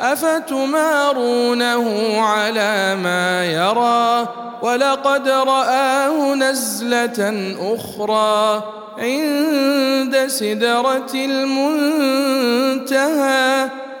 افتمارونه على ما يرى ولقد راه نزله أخرى عند سدره المنتهى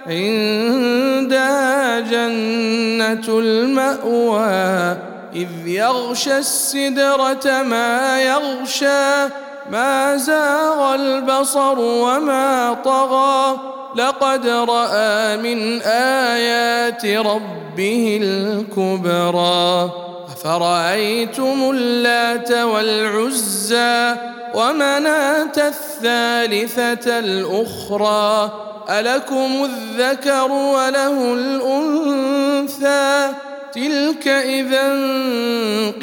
عندها جنه الماوى اذ يغشى السدره ما يغشى ما زاغ البصر وما طغى لقد رأى من آيات ربه الكبرى. أفرأيتم اللات والعزى ومناة الثالثة الأخرى؟ ألكم الذكر وله الأنثى؟ تلك إذا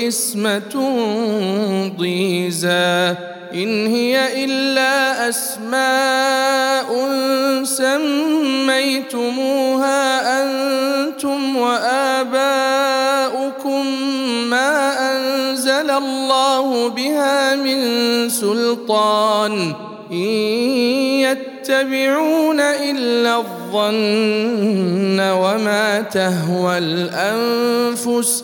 قسمة ضيزى. إن هي إلا أسماء سميتموها أنتم وآباؤكم ما أنزل الله بها من سلطان. إن يتبعون إلا الظن وما تهوى الأنفس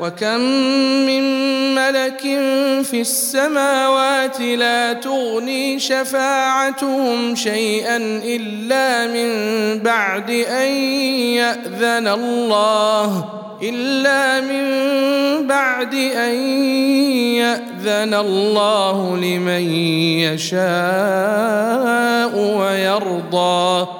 وكم من ملك في السماوات لا تغني شفاعتهم شيئا الا من بعد ان ياذن الله الا من بعد ان ياذن الله لمن يشاء ويرضى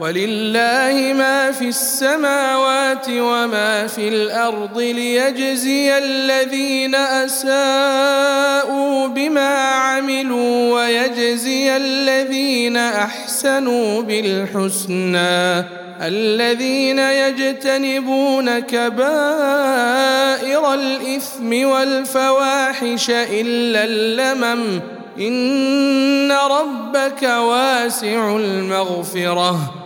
ولله ما في السماوات وما في الأرض ليجزي الذين أساءوا بما عملوا ويجزي الذين أحسنوا بالحسنى الذين يجتنبون كبائر الإثم والفواحش إلا اللمم إن ربك واسع المغفرة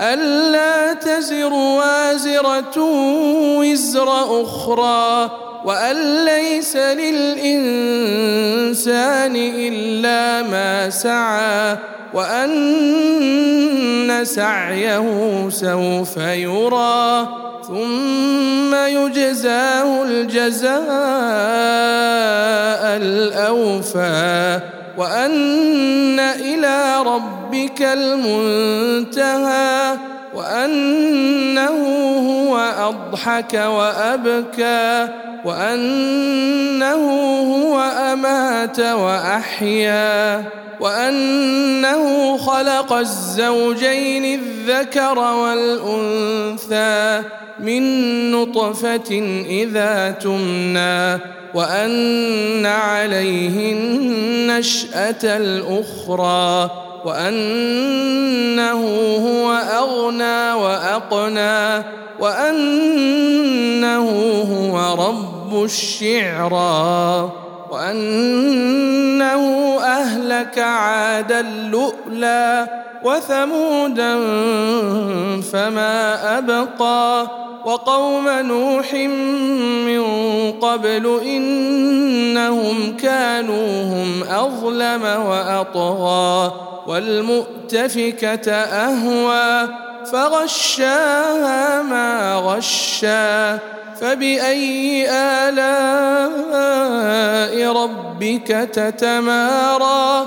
ألا تزر وازرة وزر أخرى وأن ليس للإنسان إلا ما سعى وأن سعيه سوف يرى ثم يجزاه الجزاء الأوفى وأن إلى ربك المنتهى وأنه هو أضحك وأبكى وأنه هو أمات وأحيا وأنه خلق الزوجين الذكر والأنثى من نطفة إذا تمنى وأن عليه النشأة الأخرى وأنه هو أغنى وأقنى وأنه هو رب الشعرى وأنه أهلك عاد اللؤلى وثمودا فما أبقى وقوم نوح من قبل إنهم كانوا هم أظلم وأطغى والمؤتفكة أهوى فغشاها ما غشا فبأي آلاء ربك تتمارى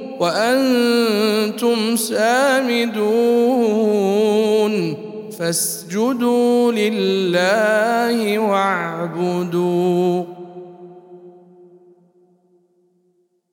وأنتم سامدون فاسجدوا لله واعبدوا